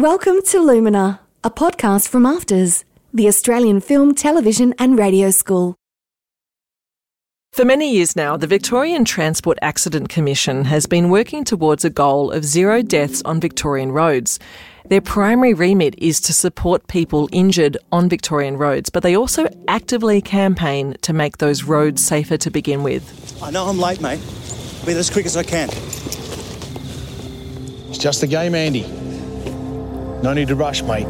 Welcome to Lumina, a podcast from AFTRS, the Australian Film, Television and Radio School. For many years now, the Victorian Transport Accident Commission has been working towards a goal of zero deaths on Victorian roads. Their primary remit is to support people injured on Victorian roads, but they also actively campaign to make those roads safer to begin with. I know I'm late, mate. I'll be there as quick as I can. It's just a game, Andy. No need to rush, mate.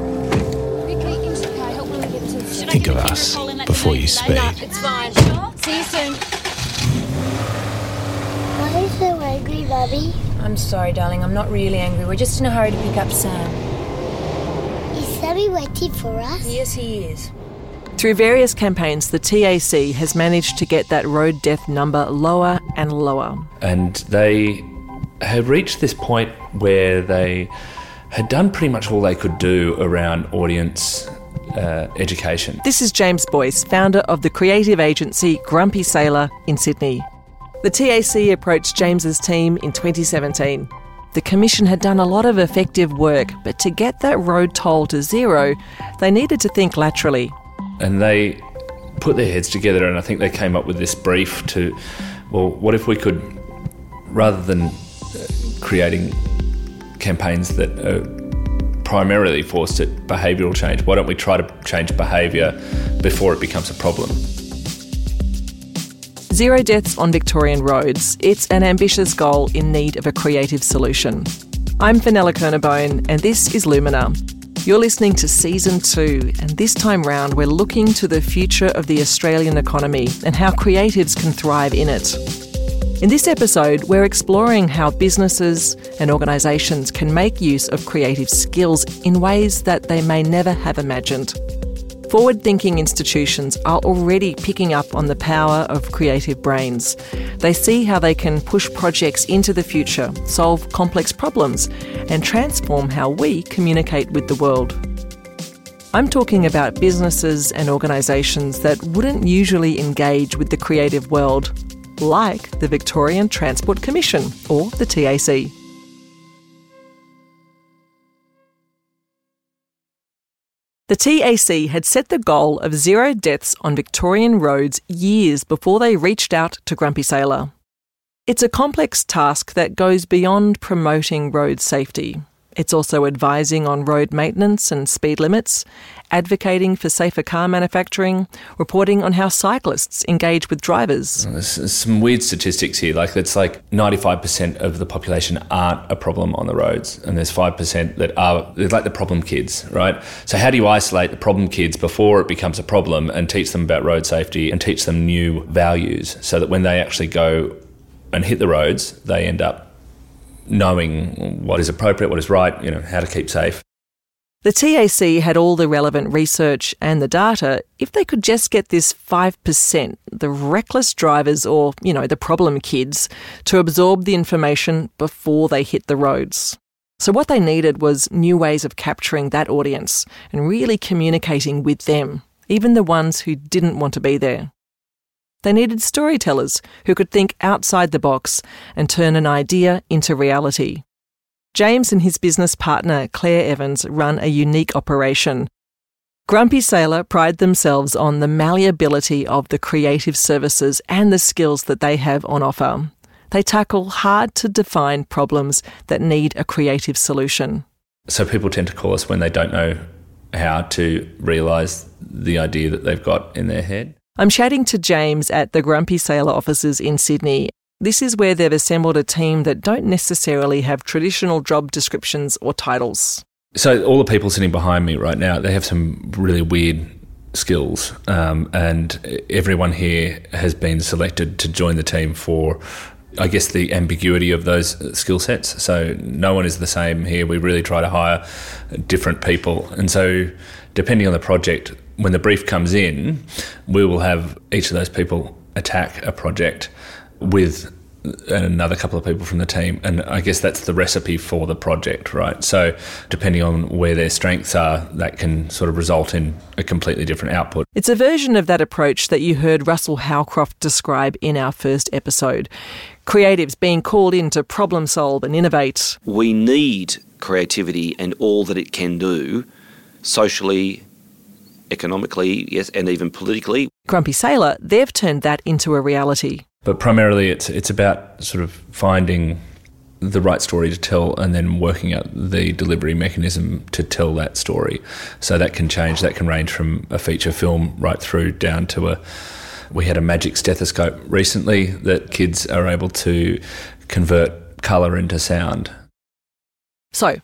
Think of us before you speed. It's fine. See you soon. Why are you so angry, Mummy? I'm sorry, darling. I'm not really angry. We're just in a hurry to pick up Sam. Is Sammy waiting for us? Yes, he is. Through various campaigns, the TAC has managed to get that road death number lower and lower. And they have reached this point where they had done pretty much all they could do around audience uh, education. This is James Boyce, founder of the creative agency Grumpy Sailor in Sydney. The TAC approached James's team in 2017. The Commission had done a lot of effective work, but to get that road toll to zero, they needed to think laterally. And they put their heads together, and I think they came up with this brief to, well, what if we could, rather than uh, creating campaigns that are primarily forced at behavioural change, why don't we try to change behaviour before it becomes a problem? Zero deaths on Victorian roads. It's an ambitious goal in need of a creative solution. I'm Fenella Kernebone, and this is Lumina. You're listening to season two, and this time round, we're looking to the future of the Australian economy and how creatives can thrive in it. In this episode, we're exploring how businesses and organisations can make use of creative skills in ways that they may never have imagined. Forward thinking institutions are already picking up on the power of creative brains. They see how they can push projects into the future, solve complex problems, and transform how we communicate with the world. I'm talking about businesses and organisations that wouldn't usually engage with the creative world, like the Victorian Transport Commission or the TAC. The TAC had set the goal of zero deaths on Victorian roads years before they reached out to Grumpy Sailor. It's a complex task that goes beyond promoting road safety. It's also advising on road maintenance and speed limits, advocating for safer car manufacturing, reporting on how cyclists engage with drivers. Oh, there's, there's some weird statistics here. Like it's like 95% of the population aren't a problem on the roads, and there's 5% that are. Like the problem kids, right? So how do you isolate the problem kids before it becomes a problem and teach them about road safety and teach them new values so that when they actually go and hit the roads, they end up knowing what is appropriate, what is right, you know, how to keep safe. The TAC had all the relevant research and the data if they could just get this 5%, the reckless drivers or, you know, the problem kids, to absorb the information before they hit the roads. So, what they needed was new ways of capturing that audience and really communicating with them, even the ones who didn't want to be there. They needed storytellers who could think outside the box and turn an idea into reality. James and his business partner, Claire Evans, run a unique operation. Grumpy Sailor pride themselves on the malleability of the creative services and the skills that they have on offer. They tackle hard to define problems that need a creative solution. So people tend to call us when they don't know how to realise the idea that they've got in their head. I'm chatting to James at the Grumpy Sailor offices in Sydney. This is where they've assembled a team that don't necessarily have traditional job descriptions or titles. So all the people sitting behind me right now, they have some really weird skills, um, and everyone here has been selected to join the team for. I guess the ambiguity of those skill sets. So no one is the same here. We really try to hire different people, and so depending on the project, when the brief comes in, we will have each of those people attack a project with another couple of people from the team. And I guess that's the recipe for the project, right? So, depending on where their strengths are, that can sort of result in a completely different output. It's a version of that approach that you heard Russell Howcroft describe in our first episode. Creatives being called in to problem solve and innovate. We need creativity and all that it can do socially, economically, yes, and even politically. Grumpy Sailor, they've turned that into a reality. But primarily, it's it's about sort of finding the right story to tell and then working out the delivery mechanism to tell that story. So that can change. That can range from a feature film right through down to a. We had a magic stethoscope recently that kids are able to convert colour into sound. So,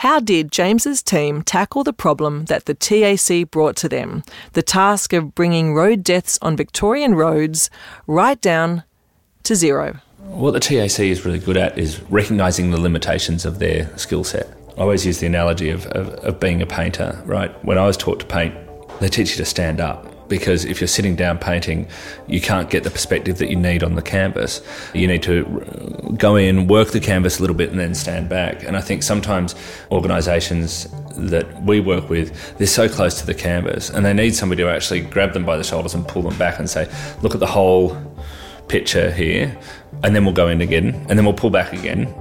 how did James's team tackle the problem that the TAC brought to them? The task of bringing road deaths on Victorian roads right down to zero. What the TAC is really good at is recognising the limitations of their skill set. I always use the analogy of, of, of being a painter, right? When I was taught to paint, they teach you to stand up because if you're sitting down painting, you can't get the perspective that you need on the canvas. You need to go in, work the canvas a little bit, and then stand back. And I think sometimes organisations that we work with, they're so close to the canvas and they need somebody to actually grab them by the shoulders and pull them back and say, look at the whole picture here, and then we'll go in again, and then we'll pull back again.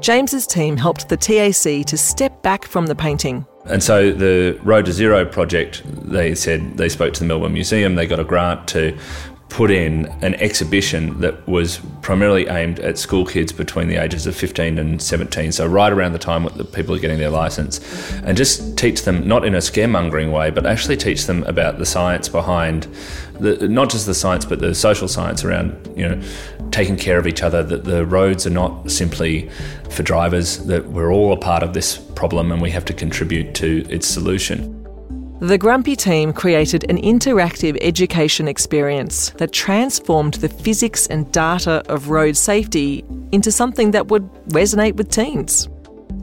James's team helped the TAC to step back from the painting and so the Road to Zero project, they said they spoke to the Melbourne Museum, they got a grant to put in an exhibition that was primarily aimed at school kids between the ages of 15 and 17, so right around the time that people are getting their license, and just teach them, not in a scaremongering way, but actually teach them about the science behind, the, not just the science, but the social science around, you know, taking care of each other, that the roads are not simply for drivers, that we're all a part of this problem and we have to contribute to its solution. The Grumpy team created an interactive education experience that transformed the physics and data of road safety into something that would resonate with teens.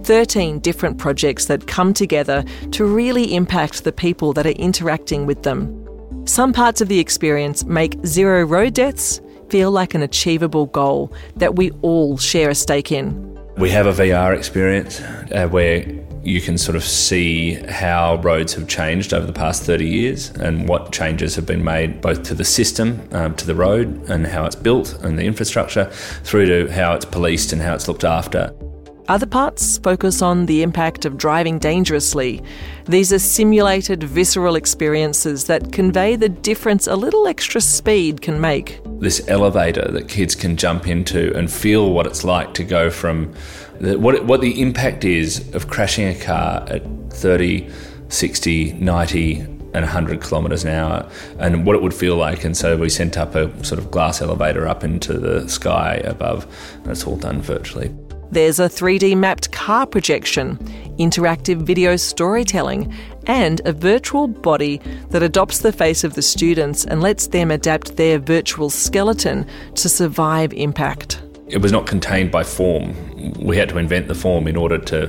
13 different projects that come together to really impact the people that are interacting with them. Some parts of the experience make zero road deaths feel like an achievable goal that we all share a stake in. We have a VR experience uh, where you can sort of see how roads have changed over the past 30 years and what changes have been made both to the system, um, to the road, and how it's built and the infrastructure, through to how it's policed and how it's looked after. Other parts focus on the impact of driving dangerously. These are simulated, visceral experiences that convey the difference a little extra speed can make. This elevator that kids can jump into and feel what it's like to go from the, what, what the impact is of crashing a car at 30, 60, 90, and 100 kilometres an hour, and what it would feel like. And so we sent up a sort of glass elevator up into the sky above, and it's all done virtually. There's a 3D mapped car projection, interactive video storytelling, and a virtual body that adopts the face of the students and lets them adapt their virtual skeleton to survive impact. It was not contained by form. We had to invent the form in order to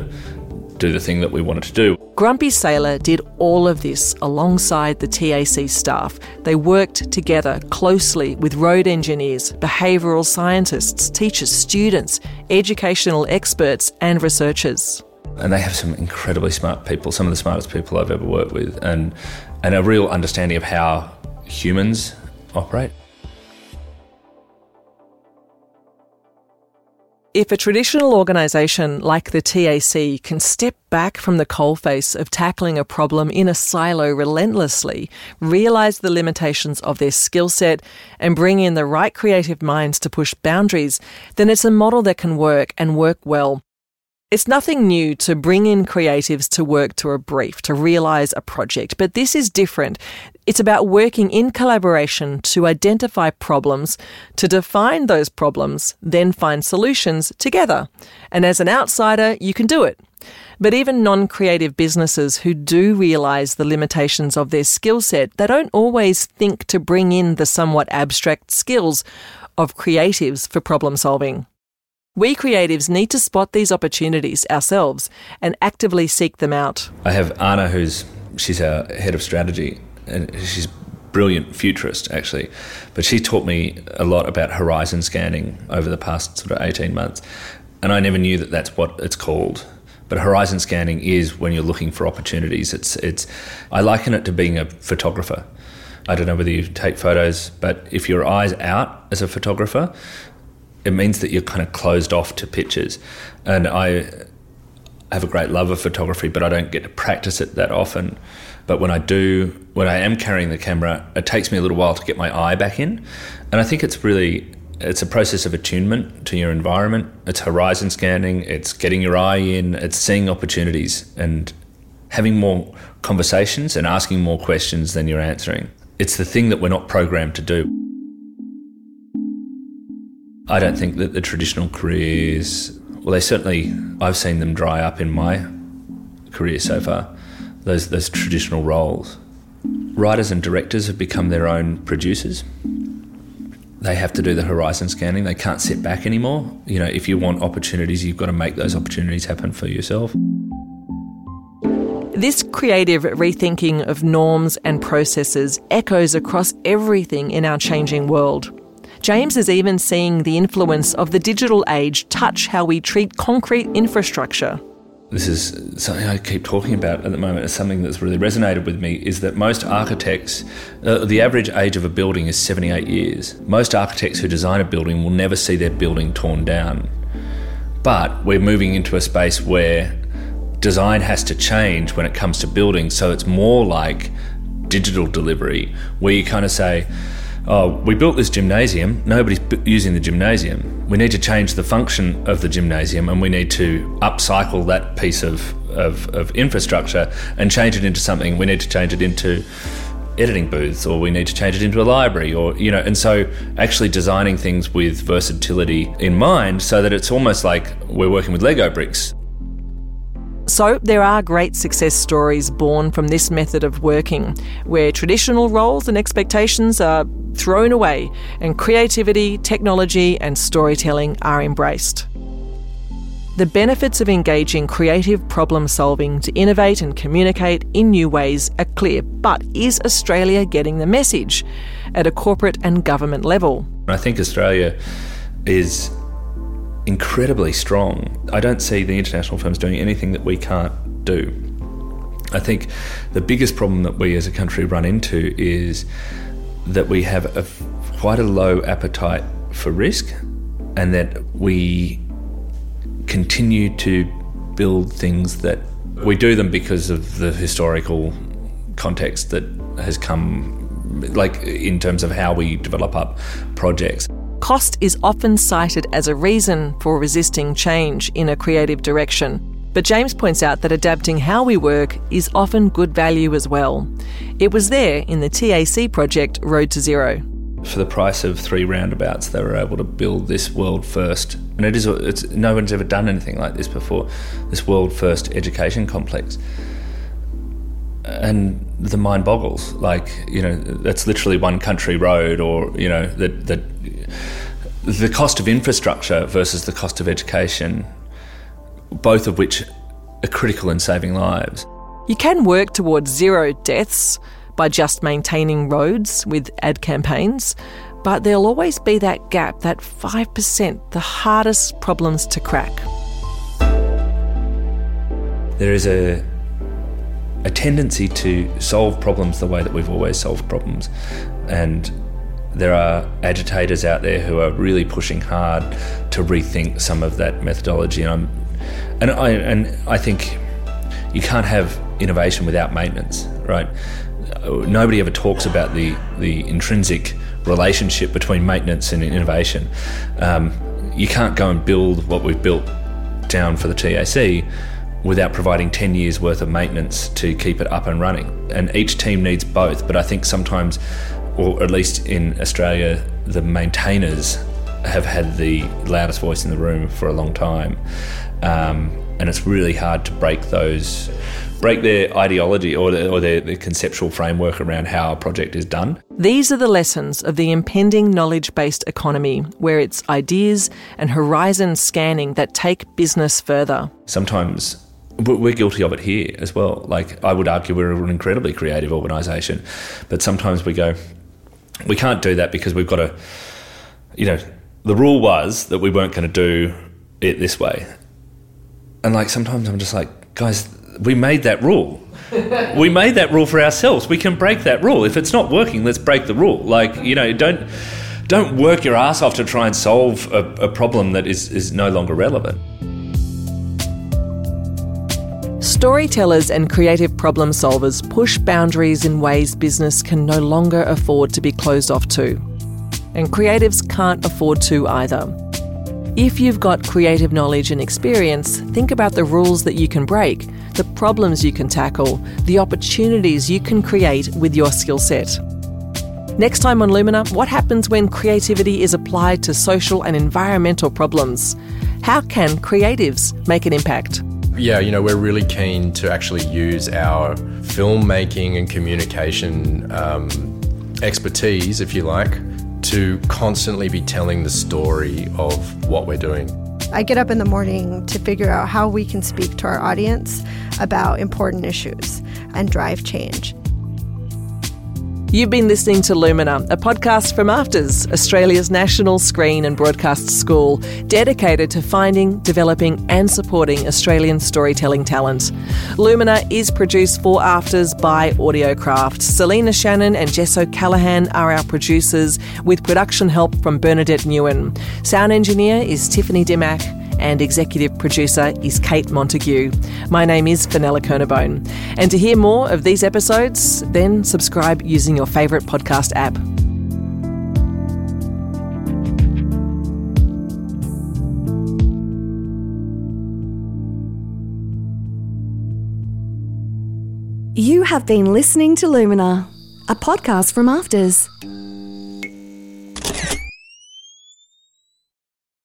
do the thing that we wanted to do. Grumpy Sailor did all of this alongside the TAC staff. They worked together closely with road engineers, behavioural scientists, teachers, students, educational experts, and researchers. And they have some incredibly smart people, some of the smartest people I've ever worked with, and, and a real understanding of how humans operate. If a traditional organisation like the TAC can step back from the coalface of tackling a problem in a silo relentlessly, realise the limitations of their skill set, and bring in the right creative minds to push boundaries, then it's a model that can work and work well. It's nothing new to bring in creatives to work to a brief, to realise a project, but this is different. It's about working in collaboration to identify problems, to define those problems, then find solutions together. And as an outsider, you can do it. But even non creative businesses who do realise the limitations of their skill set, they don't always think to bring in the somewhat abstract skills of creatives for problem solving. We creatives need to spot these opportunities ourselves and actively seek them out. I have Anna, who's she's our head of strategy, and she's brilliant futurist actually, but she taught me a lot about horizon scanning over the past sort of eighteen months, and I never knew that that's what it's called. But horizon scanning is when you're looking for opportunities. It's it's I liken it to being a photographer. I don't know whether you take photos, but if your eyes out as a photographer, it means that you're kind of closed off to pictures. And I have a great love of photography, but I don't get to practice it that often. But when I do, when I am carrying the camera, it takes me a little while to get my eye back in. And I think it's really it's a process of attunement to your environment. It's horizon scanning, it's getting your eye in, it's seeing opportunities and having more conversations and asking more questions than you're answering. It's the thing that we're not programmed to do. I don't think that the traditional careers, well, they certainly, I've seen them dry up in my career so far, those, those traditional roles. Writers and directors have become their own producers. They have to do the horizon scanning. They can't sit back anymore. You know, if you want opportunities, you've got to make those opportunities happen for yourself. This creative rethinking of norms and processes echoes across everything in our changing world. James is even seeing the influence of the digital age touch how we treat concrete infrastructure. This is something I keep talking about at the moment. It's something that's really resonated with me is that most architects, uh, the average age of a building is 78 years. Most architects who design a building will never see their building torn down. But we're moving into a space where design has to change when it comes to building, so it's more like digital delivery, where you kind of say, oh, we built this gymnasium, nobody's using the gymnasium. We need to change the function of the gymnasium and we need to upcycle that piece of, of, of infrastructure and change it into something. We need to change it into editing booths or we need to change it into a library or you know and so actually designing things with versatility in mind so that it's almost like we're working with lego bricks so, there are great success stories born from this method of working, where traditional roles and expectations are thrown away and creativity, technology, and storytelling are embraced. The benefits of engaging creative problem solving to innovate and communicate in new ways are clear, but is Australia getting the message at a corporate and government level? I think Australia is incredibly strong. I don't see the international firms doing anything that we can't do. I think the biggest problem that we as a country run into is that we have a, quite a low appetite for risk and that we continue to build things that we do them because of the historical context that has come like in terms of how we develop up projects cost is often cited as a reason for resisting change in a creative direction. But James points out that adapting how we work is often good value as well. It was there in the TAC project Road to Zero. For the price of three roundabouts, they were able to build this world first, and it is it's, no one's ever done anything like this before. This world first education complex, and the mind boggles. Like you know, that's literally one country road, or you know that that the cost of infrastructure versus the cost of education, both of which are critical in saving lives. You can work towards zero deaths by just maintaining roads with ad campaigns, but there'll always be that gap, that 5%, the hardest problems to crack. There is a a tendency to solve problems the way that we've always solved problems. And there are agitators out there who are really pushing hard to rethink some of that methodology. And, and I and I think you can't have innovation without maintenance, right? Nobody ever talks about the the intrinsic relationship between maintenance and innovation. Um, you can't go and build what we've built down for the TAC without providing 10 years worth of maintenance to keep it up and running. And each team needs both, but I think sometimes, or at least in Australia, the maintainers have had the loudest voice in the room for a long time. Um, and it's really hard to break those break their ideology or, the, or their, their, conceptual framework around how a project is done. These are the lessons of the impending knowledge based economy, where it's ideas and horizon scanning that take business further. Sometimes we're guilty of it here as well. Like I would argue, we're an incredibly creative organisation, but sometimes we go, we can't do that because we've got to, you know, the rule was that we weren't going to do it this way, and like sometimes I'm just like, guys, we made that rule. we made that rule for ourselves. We can break that rule. If it's not working, let's break the rule. Like you know, don't don't work your ass off to try and solve a, a problem that is is no longer relevant. Storytellers and creative problem solvers push boundaries in ways business can no longer afford to be closed off to. And creatives can't afford to either. If you've got creative knowledge and experience, think about the rules that you can break, the problems you can tackle, the opportunities you can create with your skill set. Next time on Lumina, what happens when creativity is applied to social and environmental problems? How can creatives make an impact? Yeah, you know, we're really keen to actually use our filmmaking and communication um, expertise, if you like, to constantly be telling the story of what we're doing. I get up in the morning to figure out how we can speak to our audience about important issues and drive change. You've been listening to Lumina, a podcast from AFTRS, Australia's national screen and broadcast school, dedicated to finding, developing, and supporting Australian storytelling talent. Lumina is produced for AFTRS by Audiocraft. Selena Shannon and Jess O'Callaghan are our producers, with production help from Bernadette Newen. Sound engineer is Tiffany Dimack and executive producer is Kate Montague. My name is Fenella Kernebone. And to hear more of these episodes, then subscribe using your favourite podcast app. You have been listening to Lumina, a podcast from AFTRS.